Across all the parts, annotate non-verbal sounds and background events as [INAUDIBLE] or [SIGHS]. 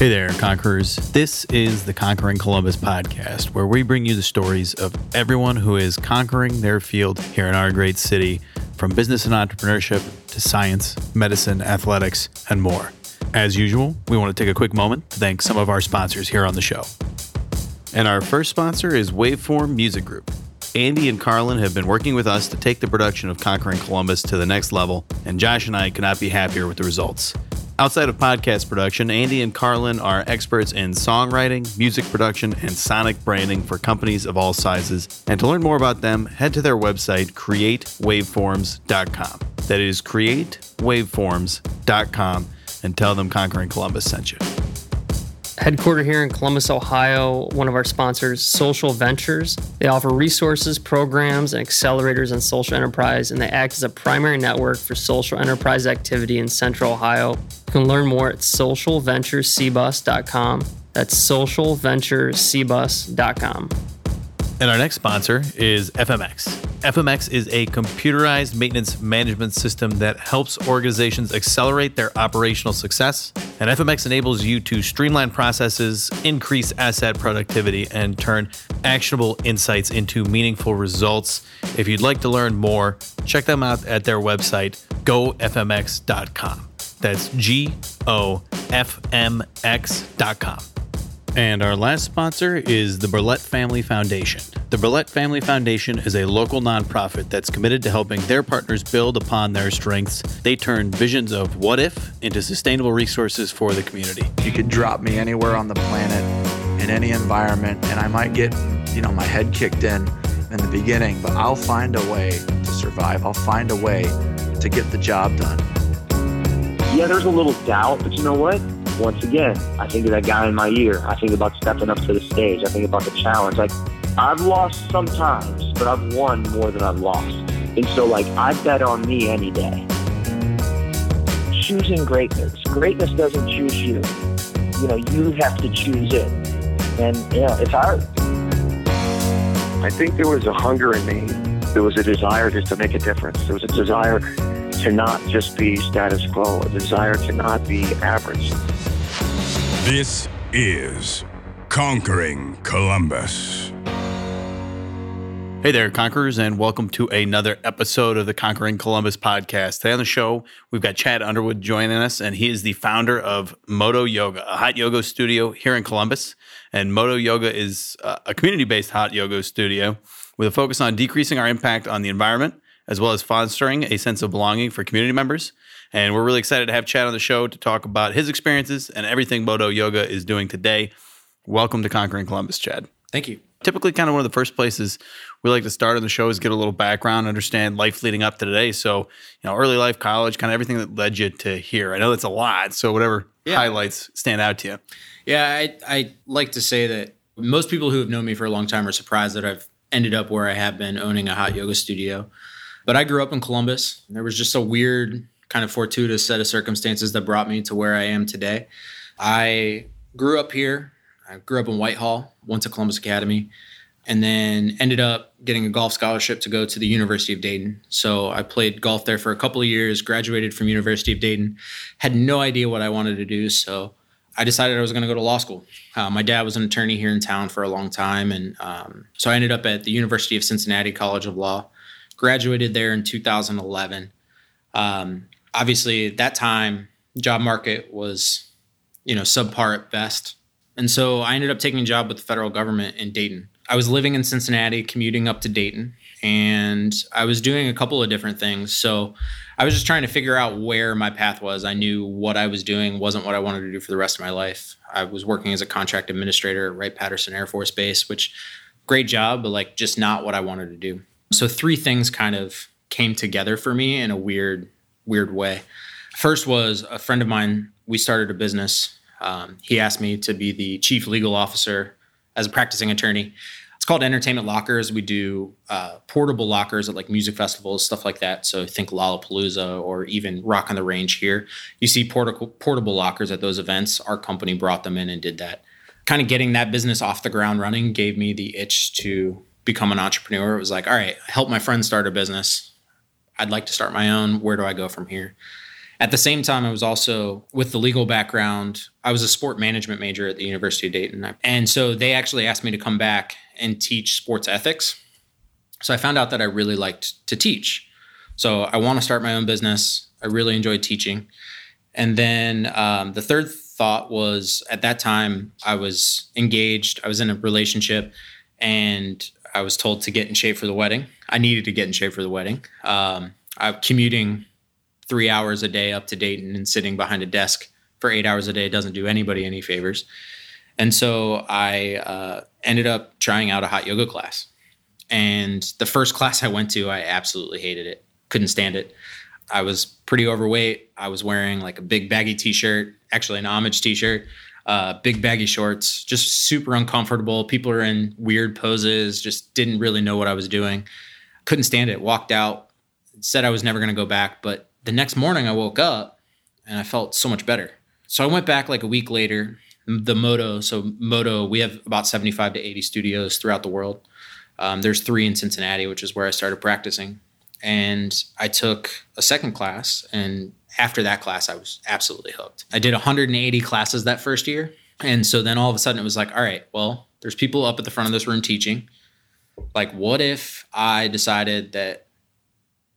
Hey there, Conquerors. This is the Conquering Columbus podcast, where we bring you the stories of everyone who is conquering their field here in our great city, from business and entrepreneurship to science, medicine, athletics, and more. As usual, we want to take a quick moment to thank some of our sponsors here on the show. And our first sponsor is Waveform Music Group. Andy and Carlin have been working with us to take the production of Conquering Columbus to the next level, and Josh and I could not be happier with the results. Outside of podcast production, Andy and Carlin are experts in songwriting, music production, and sonic branding for companies of all sizes. And to learn more about them, head to their website, createwaveforms.com. That is createwaveforms.com and tell them Conquering Columbus sent you. Headquartered here in Columbus, Ohio, one of our sponsors, Social Ventures. They offer resources, programs, and accelerators in social enterprise, and they act as a primary network for social enterprise activity in Central Ohio. You can learn more at socialventurescbus.com. That's socialventurescbus.com. And our next sponsor is FMX. FMX is a computerized maintenance management system that helps organizations accelerate their operational success. And FMX enables you to streamline processes, increase asset productivity, and turn actionable insights into meaningful results. If you'd like to learn more, check them out at their website, gofmx.com. That's G O F M X dot com. And our last sponsor is the Burlett Family Foundation. The Burlett Family Foundation is a local nonprofit that's committed to helping their partners build upon their strengths. They turn visions of what if into sustainable resources for the community. You could drop me anywhere on the planet in any environment, and I might get, you know, my head kicked in in the beginning, but I'll find a way to survive. I'll find a way to get the job done. Yeah, there's a little doubt, but you know what? once again, I think of that guy in my ear. I think about stepping up to the stage. I think about the challenge. Like, I've lost sometimes, but I've won more than I've lost. And so, like, I bet on me any day. Choosing greatness. Greatness doesn't choose you. You know, you have to choose it. And, yeah, it's hard. I think there was a hunger in me. There was a desire just to make a difference. There was a desire to not just be status quo, a desire to not be average. This is Conquering Columbus. Hey there, Conquerors, and welcome to another episode of the Conquering Columbus podcast. Today on the show, we've got Chad Underwood joining us, and he is the founder of Modo Yoga, a hot yoga studio here in Columbus. And Modo Yoga is uh, a community based hot yoga studio with a focus on decreasing our impact on the environment, as well as fostering a sense of belonging for community members. And we're really excited to have Chad on the show to talk about his experiences and everything Modo Yoga is doing today. Welcome to Conquering Columbus, Chad. Thank you. Typically, kind of one of the first places we like to start on the show is get a little background, understand life leading up to today. So, you know, early life, college, kind of everything that led you to here. I know that's a lot. So, whatever yeah. highlights stand out to you. Yeah, I, I like to say that most people who have known me for a long time are surprised that I've ended up where I have been owning a hot yoga studio. But I grew up in Columbus. There was just a weird kind of fortuitous set of circumstances that brought me to where I am today. I grew up here. I grew up in Whitehall, went to Columbus Academy, and then ended up getting a golf scholarship to go to the University of Dayton. So I played golf there for a couple of years, graduated from University of Dayton, had no idea what I wanted to do. So I decided I was going to go to law school. Uh, my dad was an attorney here in town for a long time. And um, so I ended up at the University of Cincinnati College of Law, graduated there in 2011. Um, obviously at that time job market was you know subpar at best. And so i ended up taking a job with the federal government in dayton. I was living in cincinnati commuting up to dayton and i was doing a couple of different things. So i was just trying to figure out where my path was. I knew what i was doing wasn't what i wanted to do for the rest of my life. I was working as a contract administrator at wright-patterson air force base which great job but like just not what i wanted to do so three things kind of came together for me in a weird weird way. First was a friend of mine. We started a business. Um, he asked me to be the chief legal officer as a practicing attorney. It's called Entertainment Lockers. We do uh, portable lockers at like music festivals, stuff like that. So think Lollapalooza or even Rock on the Range here. You see portable portable lockers at those events. Our company brought them in and did that. Kind of getting that business off the ground running gave me the itch to become an entrepreneur. It was like, all right, help my friend start a business I'd like to start my own. Where do I go from here? At the same time, I was also with the legal background. I was a sport management major at the University of Dayton. And so they actually asked me to come back and teach sports ethics. So I found out that I really liked to teach. So I want to start my own business. I really enjoy teaching. And then um, the third thought was at that time, I was engaged, I was in a relationship, and I was told to get in shape for the wedding. I needed to get in shape for the wedding. Um, I'm commuting three hours a day up to Dayton and sitting behind a desk for eight hours a day doesn't do anybody any favors. And so I uh, ended up trying out a hot yoga class. And the first class I went to, I absolutely hated it, couldn't stand it. I was pretty overweight. I was wearing like a big baggy t shirt, actually an homage t shirt, uh, big baggy shorts, just super uncomfortable. People are in weird poses, just didn't really know what I was doing. Couldn't stand it. Walked out, said I was never going to go back. But the next morning I woke up and I felt so much better. So I went back like a week later. The Modo, so Modo, we have about 75 to 80 studios throughout the world. Um, there's three in Cincinnati, which is where I started practicing. And I took a second class, and after that class, I was absolutely hooked. I did 180 classes that first year. And so then all of a sudden it was like, all right, well, there's people up at the front of this room teaching. Like, what if I decided that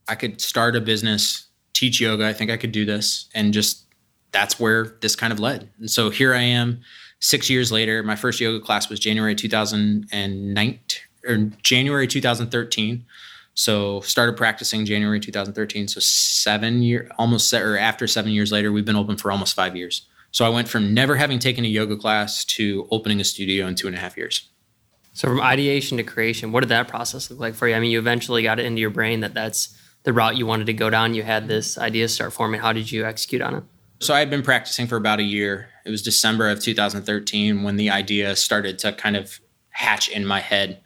I could start a business, teach yoga? I think I could do this. And just that's where this kind of led. And so here I am six years later. My first yoga class was January 2009 or January 2013. So started practicing January 2013. So seven year, almost or after seven years later, we've been open for almost five years. So I went from never having taken a yoga class to opening a studio in two and a half years. So from ideation to creation, what did that process look like for you? I mean, you eventually got it into your brain that that's the route you wanted to go down. You had this idea start forming. How did you execute on it? So I had been practicing for about a year. It was December of 2013 when the idea started to kind of hatch in my head.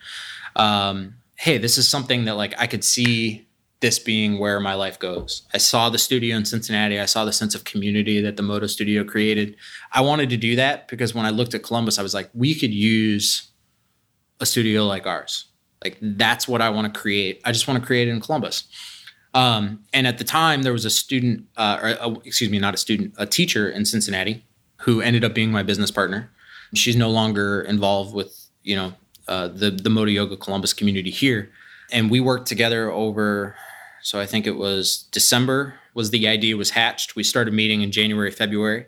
Um, hey, this is something that like I could see this being where my life goes. I saw the studio in Cincinnati. I saw the sense of community that the Modo Studio created. I wanted to do that because when I looked at Columbus, I was like, we could use a studio like ours. Like that's what I want to create. I just want to create in Columbus. Um, and at the time, there was a student, uh, or a, excuse me, not a student, a teacher in Cincinnati who ended up being my business partner. She's no longer involved with you know uh, the the Modo Yoga Columbus community here, and we worked together over. So I think it was December was the idea was hatched. We started meeting in January, February.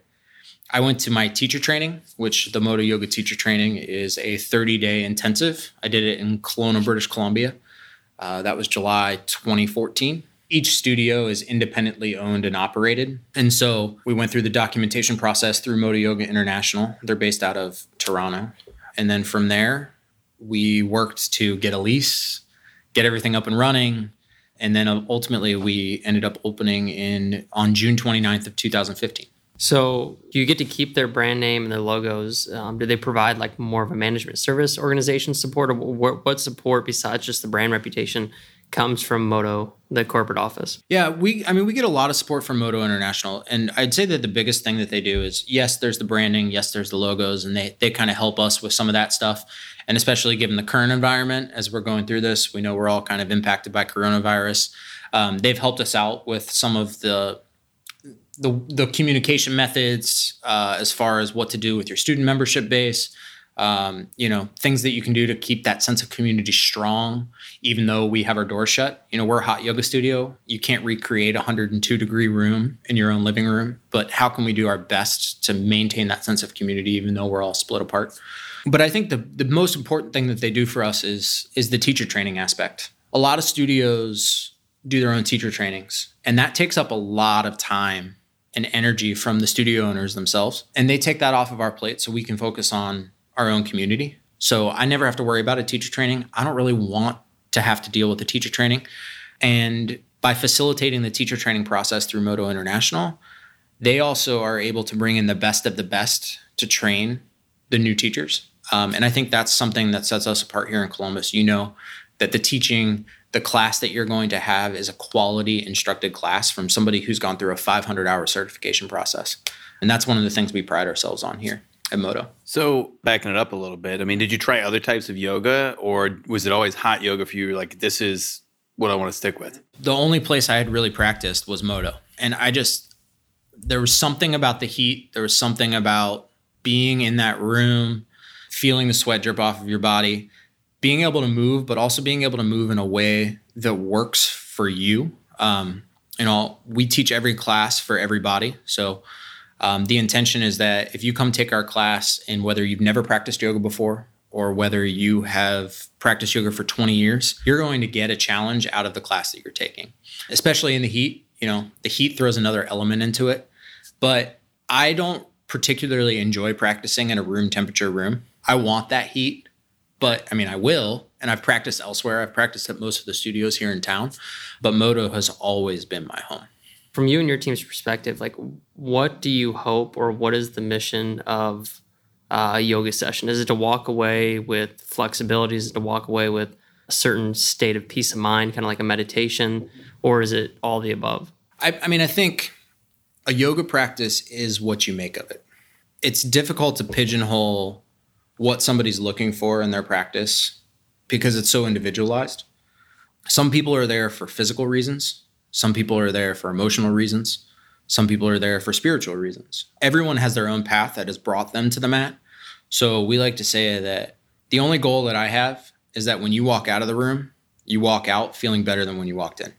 I went to my teacher training, which the Modo Yoga teacher training is a 30 day intensive. I did it in Kelowna, British Columbia. Uh, that was July 2014 each studio is independently owned and operated. And so we went through the documentation process through Modo Yoga International. They're based out of Toronto. And then from there, we worked to get a lease, get everything up and running, and then ultimately we ended up opening in on June 29th of 2015. So you get to keep their brand name and their logos? Um, do they provide like more of a management service organization support, or what, what support besides just the brand reputation comes from Modo, the corporate office? Yeah, we I mean we get a lot of support from Modo International. And I'd say that the biggest thing that they do is yes, there's the branding, yes, there's the logos, and they they kind of help us with some of that stuff. And especially given the current environment as we're going through this, we know we're all kind of impacted by coronavirus. Um, they've helped us out with some of the the, the communication methods uh, as far as what to do with your student membership base, um, you know, things that you can do to keep that sense of community strong, even though we have our doors shut. You know, we're a hot yoga studio. You can't recreate a 102 degree room in your own living room, but how can we do our best to maintain that sense of community, even though we're all split apart? But I think the, the most important thing that they do for us is is the teacher training aspect. A lot of studios do their own teacher trainings, and that takes up a lot of time and energy from the studio owners themselves. And they take that off of our plate so we can focus on our own community. So I never have to worry about a teacher training. I don't really want to have to deal with the teacher training. And by facilitating the teacher training process through Modo International, they also are able to bring in the best of the best to train the new teachers. Um, and I think that's something that sets us apart here in Columbus. You know that the teaching, the class that you're going to have is a quality instructed class from somebody who's gone through a 500 hour certification process. And that's one of the things we pride ourselves on here at Modo. So backing it up a little bit, I mean, did you try other types of yoga, or was it always hot yoga for you? Like this is what I want to stick with. The only place I had really practiced was Modo, and I just there was something about the heat, there was something about being in that room, feeling the sweat drip off of your body, being able to move, but also being able to move in a way that works for you. Um, you know, we teach every class for everybody. So um, the intention is that if you come take our class, and whether you've never practiced yoga before or whether you have practiced yoga for 20 years, you're going to get a challenge out of the class that you're taking, especially in the heat. You know, the heat throws another element into it. But I don't particularly enjoy practicing in a room temperature room. I want that heat, but I mean, I will. And I've practiced elsewhere. I've practiced at most of the studios here in town, but Modo has always been my home. From you and your team's perspective, like what do you hope or what is the mission of uh, a yoga session? Is it to walk away with flexibility? Is it to walk away with a certain state of peace of mind, kind of like a meditation? Or is it all the above? I, I mean, I think a yoga practice is what you make of it. It's difficult to pigeonhole what somebody's looking for in their practice because it's so individualized. Some people are there for physical reasons, some people are there for emotional reasons, some people are there for spiritual reasons. Everyone has their own path that has brought them to the mat. So we like to say that the only goal that I have is that when you walk out of the room, you walk out feeling better than when you walked in.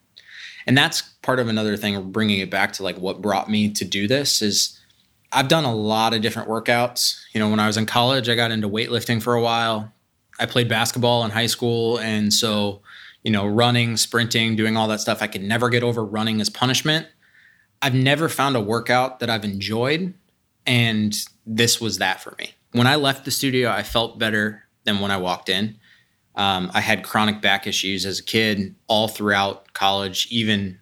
And that's part of another thing bringing it back to like what brought me to do this is I've done a lot of different workouts. You know, when I was in college, I got into weightlifting for a while. I played basketball in high school and so, you know, running, sprinting, doing all that stuff, I could never get over running as punishment. I've never found a workout that I've enjoyed, and this was that for me. When I left the studio, I felt better than when I walked in. Um, I had chronic back issues as a kid, all throughout college, even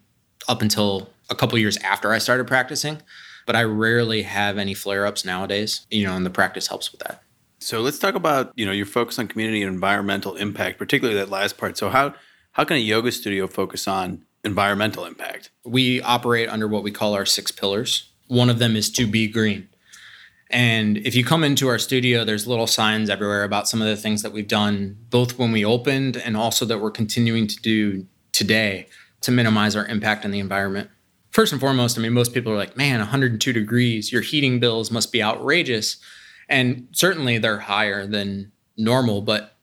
up until a couple years after I started practicing. But I rarely have any flare ups nowadays, you know, and the practice helps with that. So let's talk about you know your focus on community and environmental impact, particularly that last part. So how how can a yoga studio focus on environmental impact? We operate under what we call our six pillars. One of them is to be green. And if you come into our studio, there's little signs everywhere about some of the things that we've done, both when we opened and also that we're continuing to do today to minimize our impact on the environment. First and foremost, I mean, most people are like, man, 102 degrees, your heating bills must be outrageous. And certainly they're higher than normal, but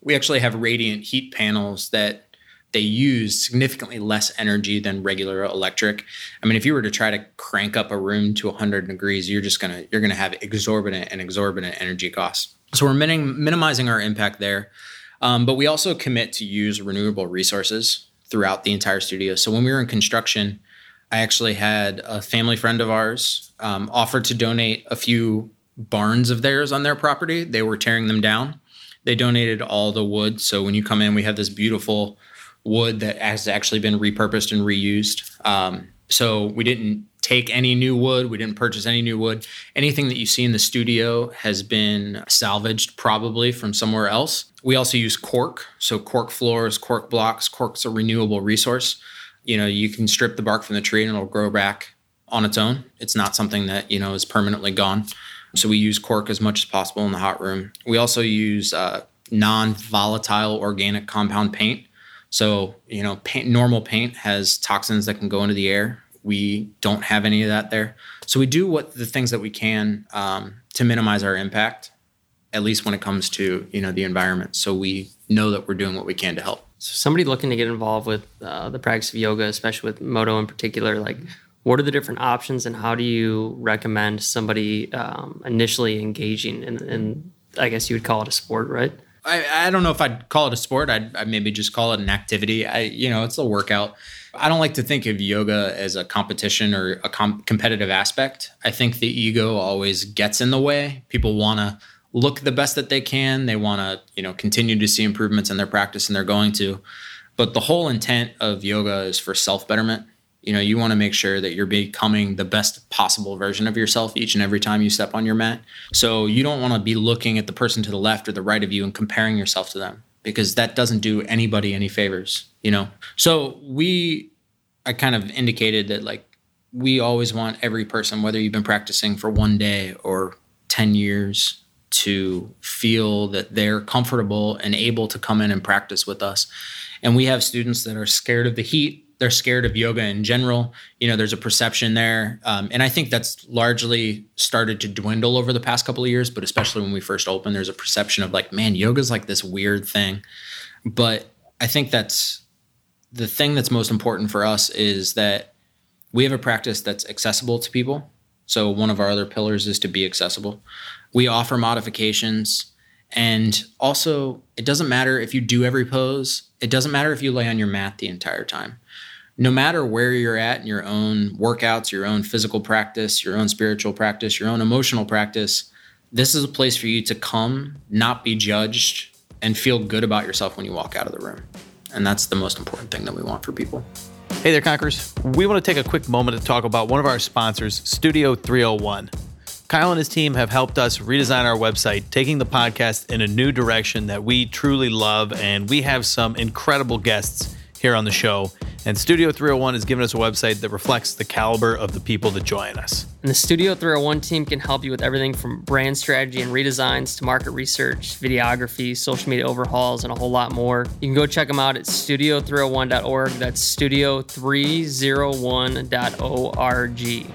we actually have radiant heat panels that they use significantly less energy than regular electric. I mean, if you were to try to crank up a room to 100 degrees, you're just gonna you're gonna have exorbitant and exorbitant energy costs. So we're minim- minimizing our impact there, um, but we also commit to use renewable resources throughout the entire studio. So when we were in construction, I actually had a family friend of ours um, offered to donate a few barns of theirs on their property. They were tearing them down. They donated all the wood. So when you come in, we have this beautiful wood that has actually been repurposed and reused. Um, so we didn't take any new wood. We didn't purchase any new wood. Anything that you see in the studio has been salvaged probably from somewhere else. We also use cork. So cork floors, cork blocks. Cork's a renewable resource. You know, you can strip the bark from the tree and it'll grow back on its own. It's not something that, you know, is permanently gone. So we use cork as much as possible in the hot room. We also use uh, non-volatile organic compound paint. So, you know, paint, normal paint has toxins that can go into the air. We don't have any of that there. So we do what the things that we can um, to minimize our impact, at least when it comes to, you know, the environment. So we know that we're doing what we can to help. So somebody looking to get involved with uh, the practice of yoga, especially with Moto in particular, like what are the different options and how do you recommend somebody um, initially engaging in, in, I guess you would call it a sport, right? I, I don't know if I'd call it a sport. I'd, I'd maybe just call it an activity. I, you know, it's a workout. I don't like to think of yoga as a competition or a com- competitive aspect. I think the ego always gets in the way. People want to look the best that they can. They want to, you know, continue to see improvements in their practice and they're going to. But the whole intent of yoga is for self betterment you know you want to make sure that you're becoming the best possible version of yourself each and every time you step on your mat. So you don't want to be looking at the person to the left or the right of you and comparing yourself to them because that doesn't do anybody any favors you know? So we i kind of indicated that like we always want every person whether you've been practicing for one day or 10 years to feel that they're comfortable and able to come in and practice with us. And we have students that are scared of the heat they're scared of yoga in general. You know, there's a perception there, um, and I think that's largely started to dwindle over the past couple of years. But especially when we first opened, there's a perception of like, man, yoga's like this weird thing. But I think that's the thing that's most important for us is that we have a practice that's accessible to people. So one of our other pillars is to be accessible. We offer modifications. And also, it doesn't matter if you do every pose, it doesn't matter if you lay on your mat the entire time no matter where you're at in your own workouts, your own physical practice, your own spiritual practice, your own emotional practice, this is a place for you to come, not be judged, and feel good about yourself when you walk out of the room. And that's the most important thing that we want for people. Hey there, Conquerors. We want to take a quick moment to talk about one of our sponsors, Studio 301. Kyle and his team have helped us redesign our website, taking the podcast in a new direction that we truly love, and we have some incredible guests here on the show. And Studio 301 has given us a website that reflects the caliber of the people that join us. And the Studio 301 team can help you with everything from brand strategy and redesigns to market research, videography, social media overhauls, and a whole lot more. You can go check them out at studio301.org. That's studio301.org.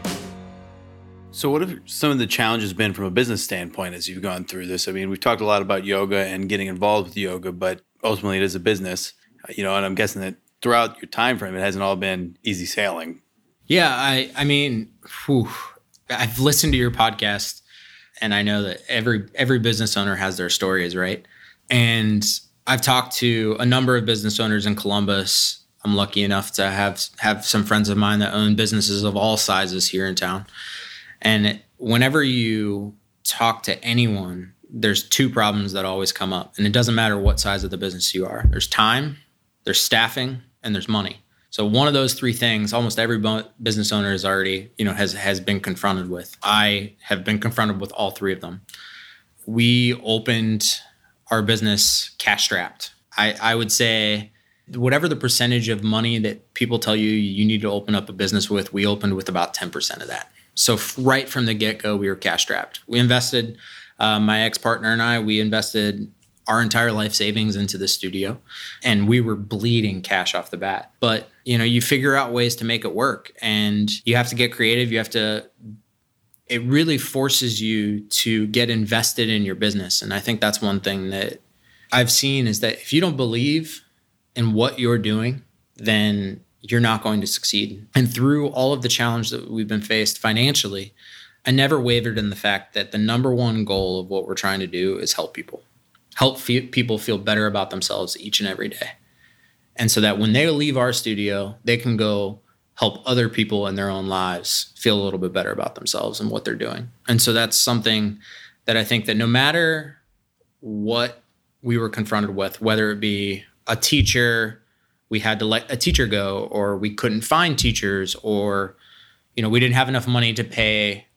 So, what have some of the challenges been from a business standpoint as you've gone through this? I mean, we've talked a lot about yoga and getting involved with yoga, but ultimately it is a business you know, and I'm guessing that throughout your time frame, it hasn't all been easy sailing. Yeah, I I mean, whew, I've listened to your podcast, and I know that every every business owner has their stories, right? And I've talked to a number of business owners in Columbus. I'm lucky enough to have have some friends of mine that own businesses of all sizes here in town. And whenever you talk to anyone, there's two problems that always come up. And it doesn't matter what size of the business you are. There's time there's staffing, and there's money. So one of those three things, almost every business owner is already, you know, has has been confronted with. I have been confronted with all three of them. We opened our business cash strapped. I, I would say whatever the percentage of money that people tell you you need to open up a business with, we opened with about 10% of that. So right from the get go, we were cash strapped. We invested, uh, my ex partner and I, we invested our entire life savings into the studio and we were bleeding cash off the bat. But you know you figure out ways to make it work and you have to get creative. You have to it really forces you to get invested in your business. And i think that's one thing that i've seen is that if you don't believe in what you're doing then you're not going to succeed. And through all of the challenge that we've been faced financially i never wavered in the fact that the number one goal of what we're trying to do is help people help fe- people feel better about themselves each and every day. And so that when they leave our studio, they can go help other people in their own lives feel a little bit better about themselves and what they're doing. And so that's something that I think that no matter what we were confronted with, whether it be a teacher, we had to let a teacher go, or we couldn't find teachers, or you know, we didn't have enough money to pay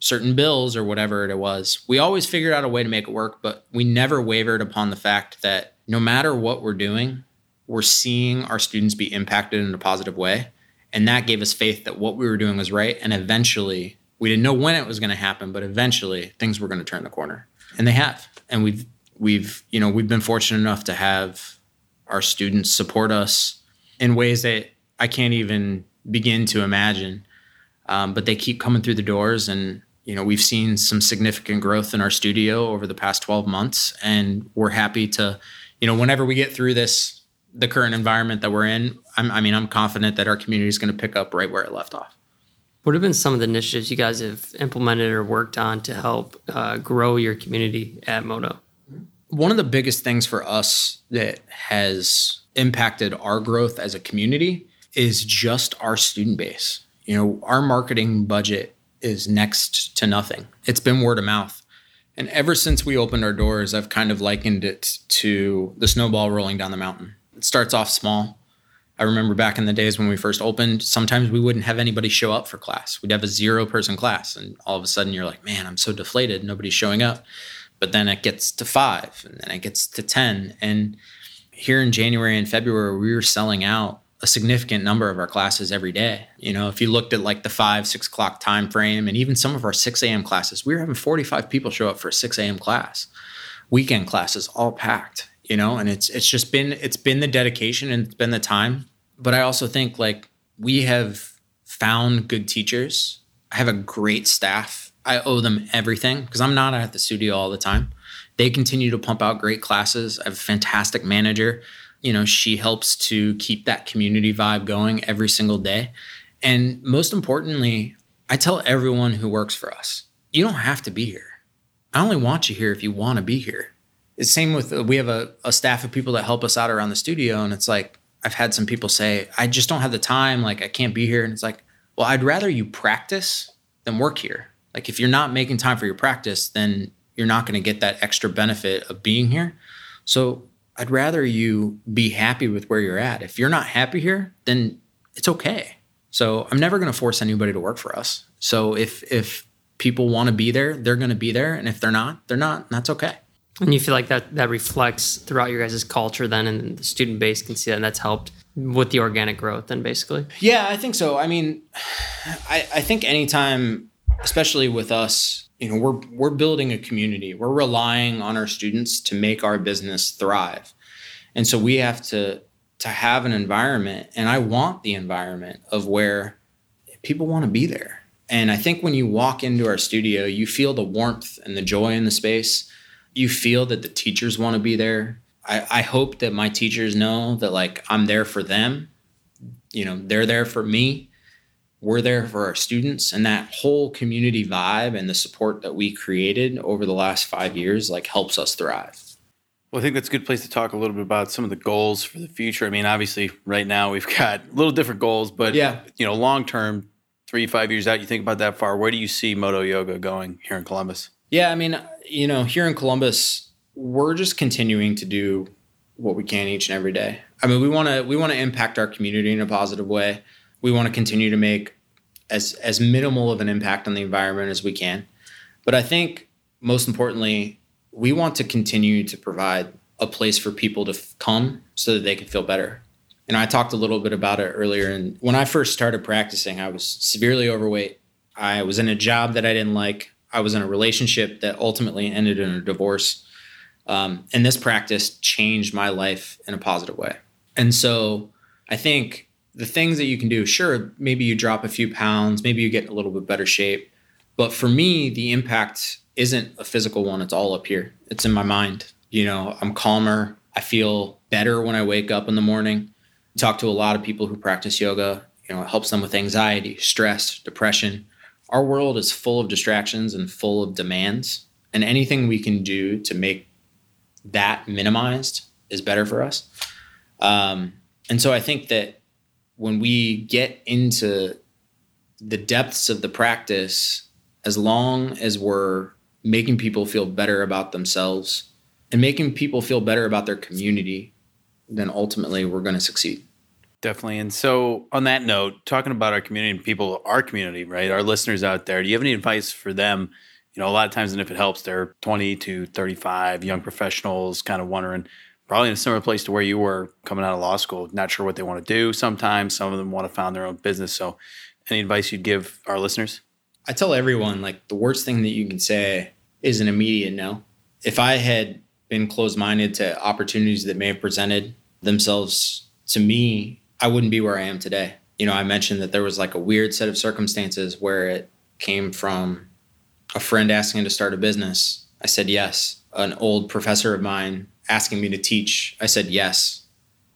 certain bills or whatever it was. We always figured out a way to make it work, but we never wavered upon the fact that no matter what we're doing, we're seeing our students be impacted in a positive way. And that gave us faith that what we were doing was right. And eventually, we didn't know when it was going to happen, but eventually things were going to turn the corner. And they have. And we've, we've, you know, we've been fortunate enough to have our students support us in ways that I can't even begin to imagine. Um, but they keep coming through the doors and you know we've seen some significant growth in our studio over the past 12 months and we're happy to you know whenever we get through this the current environment that we're in I'm, i mean i'm confident that our community is going to pick up right where it left off. What have been some of the initiatives you guys have implemented or worked on to help uh, grow your community at modo one of the biggest things for us that has impacted our growth as a community is just our student base. You know our marketing budget is next to nothing. It's been word of mouth. And ever since we opened our doors, I've kind of likened it to the snowball rolling down the mountain. It starts off small. I remember back in the days when we first opened, sometimes we wouldn't have anybody show up for class. We'd have a zero person class. And all of a sudden you're like, man, I'm so deflated. Nobody's showing up. But then it gets to five and then it gets to 10. And here in January and February, we were selling out a significant number of our classes every day. You know, if you looked at like the five, six o'clock time frame, and even some of our 6 a.m. classes, we were having 45 people show up for a 6 a.m. class. Weekend classes all packed, you know, and it's it's just been it's been the dedication and it's been the time but I also think like we have found good teachers. I have a great staff. I owe them everything because I'm not at the studio all the time. They continue to pump out great classes. I have a fantastic manager. You know, she helps to keep that community vibe going every single day. And most importantly, I tell everyone who works for us, you don't have to be here. I only want you here if you want to be here. It's same with we have a, a staff of people that help us out around the studio, and it's like I've had some people say, I just don't have the time, like I can't be here. And it's like, well, I'd rather you practice than work here. Like if you're not making time for your practice, then you're not going to get that extra benefit of being here. So I'd rather you be happy with where you're at. If you're not happy here, then it's okay. So I'm never going to force anybody to work for us. So if if people want to be there, they're going to be there, and if they're not, they're not. And that's okay. And you feel like that that reflects throughout your guys' culture then and the student base can see that and that's helped with the organic growth then basically? Yeah, I think so. I mean, [SIGHS] I, I think anytime, especially with us, you know, we're we're building a community. We're relying on our students to make our business thrive. And so we have to to have an environment and I want the environment of where people want to be there. And I think when you walk into our studio, you feel the warmth and the joy in the space you feel that the teachers want to be there. I, I hope that my teachers know that like I'm there for them. You know, they're there for me. We're there for our students. And that whole community vibe and the support that we created over the last five years like helps us thrive. Well, I think that's a good place to talk a little bit about some of the goals for the future. I mean, obviously, right now we've [LAUGHS] got a little different goals, but yeah, you know, long term, three five years out, you think about that far. Where do you see Modo Yoga going here in Columbus? Yeah, I mean, you know, here in Columbus, we're just continuing to do what we can each and every day. I mean, we want to we want to impact our community in a positive way. We want to continue to make as as minimal of an impact on the environment as we can. But I think most importantly, we want to continue to provide a place for people to f- come so that they can feel better. And I talked a little bit about it earlier. And when I first started practicing, I was severely overweight. I was in a job that I didn't like. I was in a relationship that ultimately ended in a divorce. Um, and this practice changed my life in a positive way. And so I think the things that you can do, sure, maybe you drop a few pounds, maybe you get a little bit better shape. But for me, the impact isn't a physical one, it's all up here. It's in my mind. You know, I'm calmer. I feel better when I wake up in the morning. talk to a lot of people who practice yoga. You know, it helps them with anxiety, stress, depression our world is full of distractions and full of demands and anything we can do to make that minimized is better for us um, and so i think that when we get into the depths of the practice as long as we're making people feel better about themselves and making people feel better about their community then ultimately we're going to succeed Definitely. And so, on that note, talking about our community and people, our community, right? Our listeners out there, do you have any advice for them? You know, a lot of times, and if it helps, they're 20 to 35 young professionals kind of wondering, probably in a similar place to where you were coming out of law school, not sure what they want to do sometimes. Some of them want to found their own business. So, any advice you'd give our listeners? I tell everyone, like, the worst thing that you can say is an immediate no. If I had been closed minded to opportunities that may have presented themselves to me I wouldn't be where I am today. You know, I mentioned that there was like a weird set of circumstances where it came from a friend asking to start a business. I said yes. An old professor of mine asking me to teach. I said yes.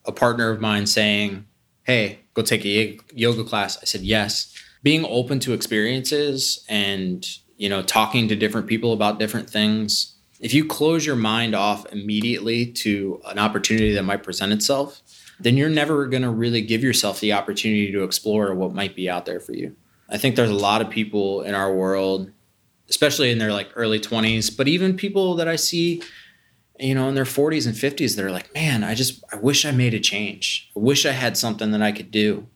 A partner of mine saying, "Hey, go take a yoga class." I said yes. Being open to experiences and, you know, talking to different people about different things. If you close your mind off immediately to an opportunity that might present itself, then you're never going to really give yourself the opportunity to explore what might be out there for you. I think there's a lot of people in our world, especially in their like early 20s, but even people that I see, you know, in their 40s and 50s, that are like, man, I just, I wish I made a change. I wish I had something that I could do.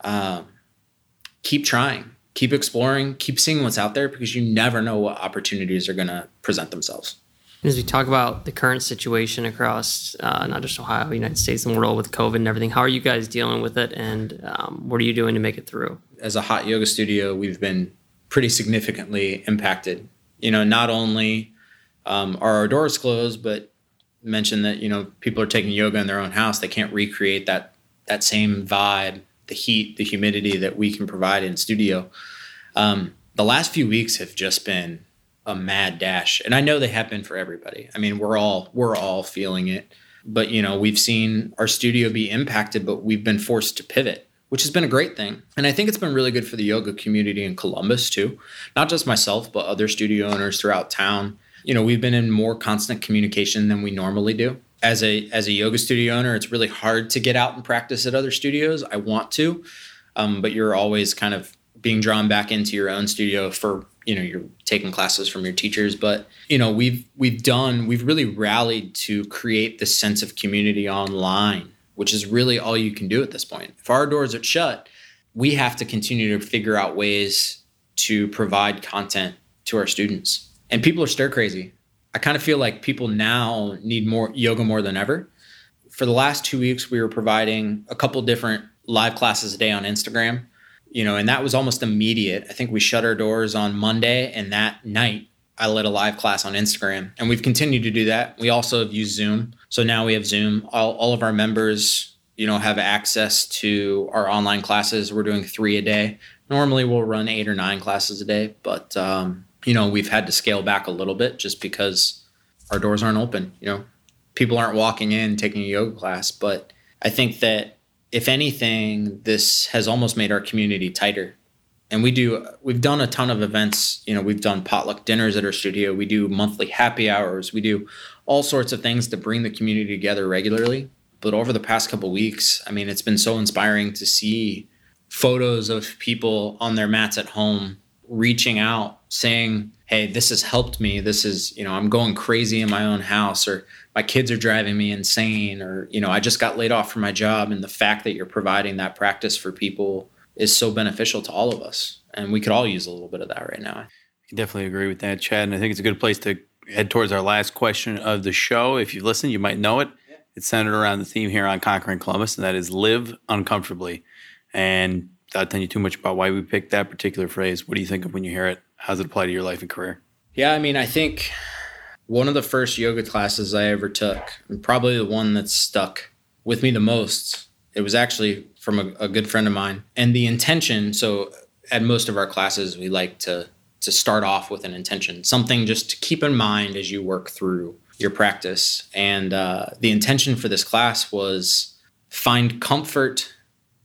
Um, keep trying, keep exploring, keep seeing what's out there because you never know what opportunities are going to present themselves. As we talk about the current situation across uh, not just Ohio, United States, and the world with COVID and everything, how are you guys dealing with it, and um, what are you doing to make it through? As a hot yoga studio, we've been pretty significantly impacted. You know, not only um, are our doors closed, but mention that you know people are taking yoga in their own house. They can't recreate that that same vibe, the heat, the humidity that we can provide in studio. Um, the last few weeks have just been a mad dash, and I know they have been for everybody. I mean, we're all we're all feeling it, but you know, we've seen our studio be impacted, but we've been forced to pivot, which has been a great thing. And I think it's been really good for the yoga community in Columbus too, not just myself, but other studio owners throughout town. You know, we've been in more constant communication than we normally do as a as a yoga studio owner, it's really hard to get out and practice at other studios. I want to, um, but you're always kind of being drawn back into your own studio for you know you're taking classes from your teachers. But you know we've we've done we've really rallied to create this sense of community online, which is really all you can do at this point. If our doors are shut, we have to continue to figure out ways to provide content to our students. And people are stir crazy. I kind of feel like people now need more yoga more than ever. For the last two weeks, we were providing a couple different live classes a day on Instagram, you know, and that was almost immediate. I think we shut our doors on Monday, and that night I led a live class on Instagram, and we've continued to do that. We also have used Zoom, so now we have Zoom. All, all of our members, you know, have access to our online classes. We're doing three a day. Normally, we'll run eight or nine classes a day, but um, you know, we've had to scale back a little bit just because our doors aren't open. You know, people aren't walking in taking a yoga class. But I think that if anything, this has almost made our community tighter. And we do, we've done a ton of events. You know, we've done potluck dinners at our studio. We do monthly happy hours. We do all sorts of things to bring the community together regularly. But over the past couple weeks, I mean, it's been so inspiring to see photos of people on their mats at home reaching out saying, Hey, this has helped me. This is, you know, I'm going crazy in my own house, or my kids are driving me insane, or, you know, I just got laid off from my job. And the fact that you're providing that practice for people is so beneficial to all of us. And we could all use a little bit of that right now. I definitely agree with that, Chad. And I think it's a good place to head towards our last question of the show. If you've listened you might know it. It's centered around the theme here on Conquering Columbus, and that is live uncomfortably. And without telling you too much about why we picked that particular phrase, what do you think of when you hear it? How does it apply to your life and career? Yeah, I mean, I think one of the first yoga classes I ever took, and probably the one that stuck with me the most, it was actually from a, a good friend of mine. And the intention, so at most of our classes, we like to to start off with an intention, something just to keep in mind as you work through your practice. And uh, the intention for this class was find comfort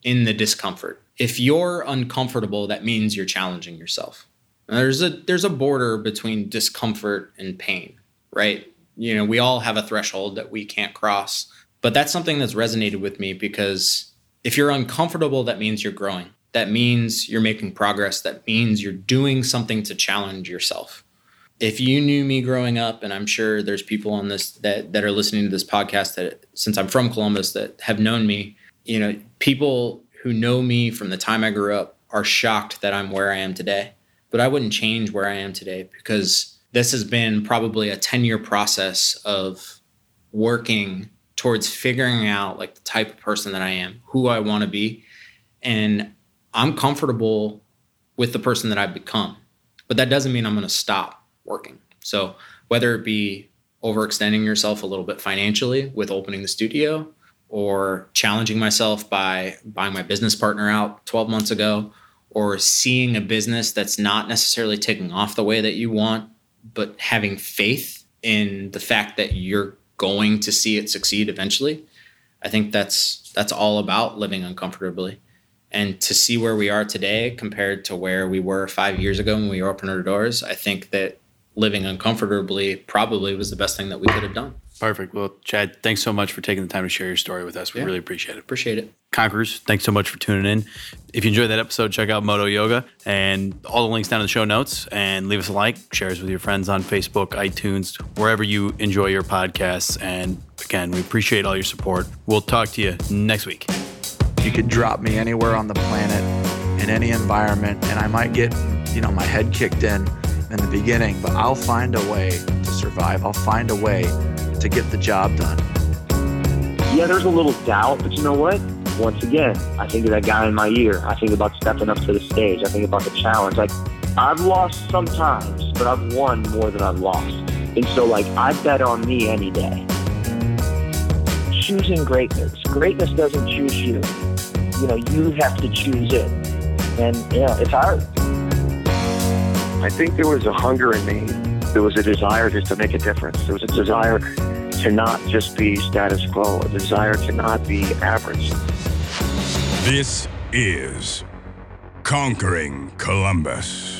in the discomfort if you're uncomfortable, that means you're challenging yourself. there's a there's a border between discomfort and pain, right? You know, we all have a threshold that we can't cross. But that's something that's resonated with me because if you're uncomfortable, that means you're growing. That means you're making progress. That means you're doing something to challenge yourself. If you knew me growing up, and I'm sure there's people on this that, that are listening to this podcast that since I'm from Columbus that have known me, you know, people who know me from the time I grew up are shocked that I'm where I am today. But I wouldn't change where I am today because this has been probably a 10 year process of working towards figuring out like the type of person that I am, who I want to be. And I'm comfortable with the person that I've become. But that doesn't mean I'm going to stop working. So whether it be overextending yourself a little bit financially with opening the studio, or challenging myself by buying my business partner out 12 months ago or seeing a business that's not necessarily taking off the way that you want but having faith in the fact that you're going to see it succeed eventually i think that's that's all about living uncomfortably. And to see where we are today compared to where we were 5 years ago when we opened our doors i think that living uncomfortably probably was the best thing that we could have done Perfect. Well, Chad, thanks so much for taking the time to share your story with us. We yeah. really appreciate it. Appreciate it. Conquerors, thanks so much for tuning in. If you enjoyed that episode, check out Modo Yoga and all the links down in the show notes and leave us a like, share us with your friends on Facebook, iTunes, wherever you enjoy your podcasts. And again, we appreciate all your support. We'll talk to you next week. You could drop me anywhere on the planet in any environment, and I might get, you know, my head kicked in in the beginning, but I'll find a way to survive. I'll find a way to get the job done. Yeah, there's a little doubt, but you know what? Once again, I think of that guy in my ear. I think about stepping up to the stage. I think about the challenge. Like, I've lost sometimes, but I've won more than I've lost. And so, like, I bet on me any day. choosing greatness. Greatness doesn't choose you. You know, you have to choose it. And, you know, it's hard. I think there was a hunger in me. There was a desire just to make a difference. There was a desire to not just be status quo, a desire to not be average. This is Conquering Columbus.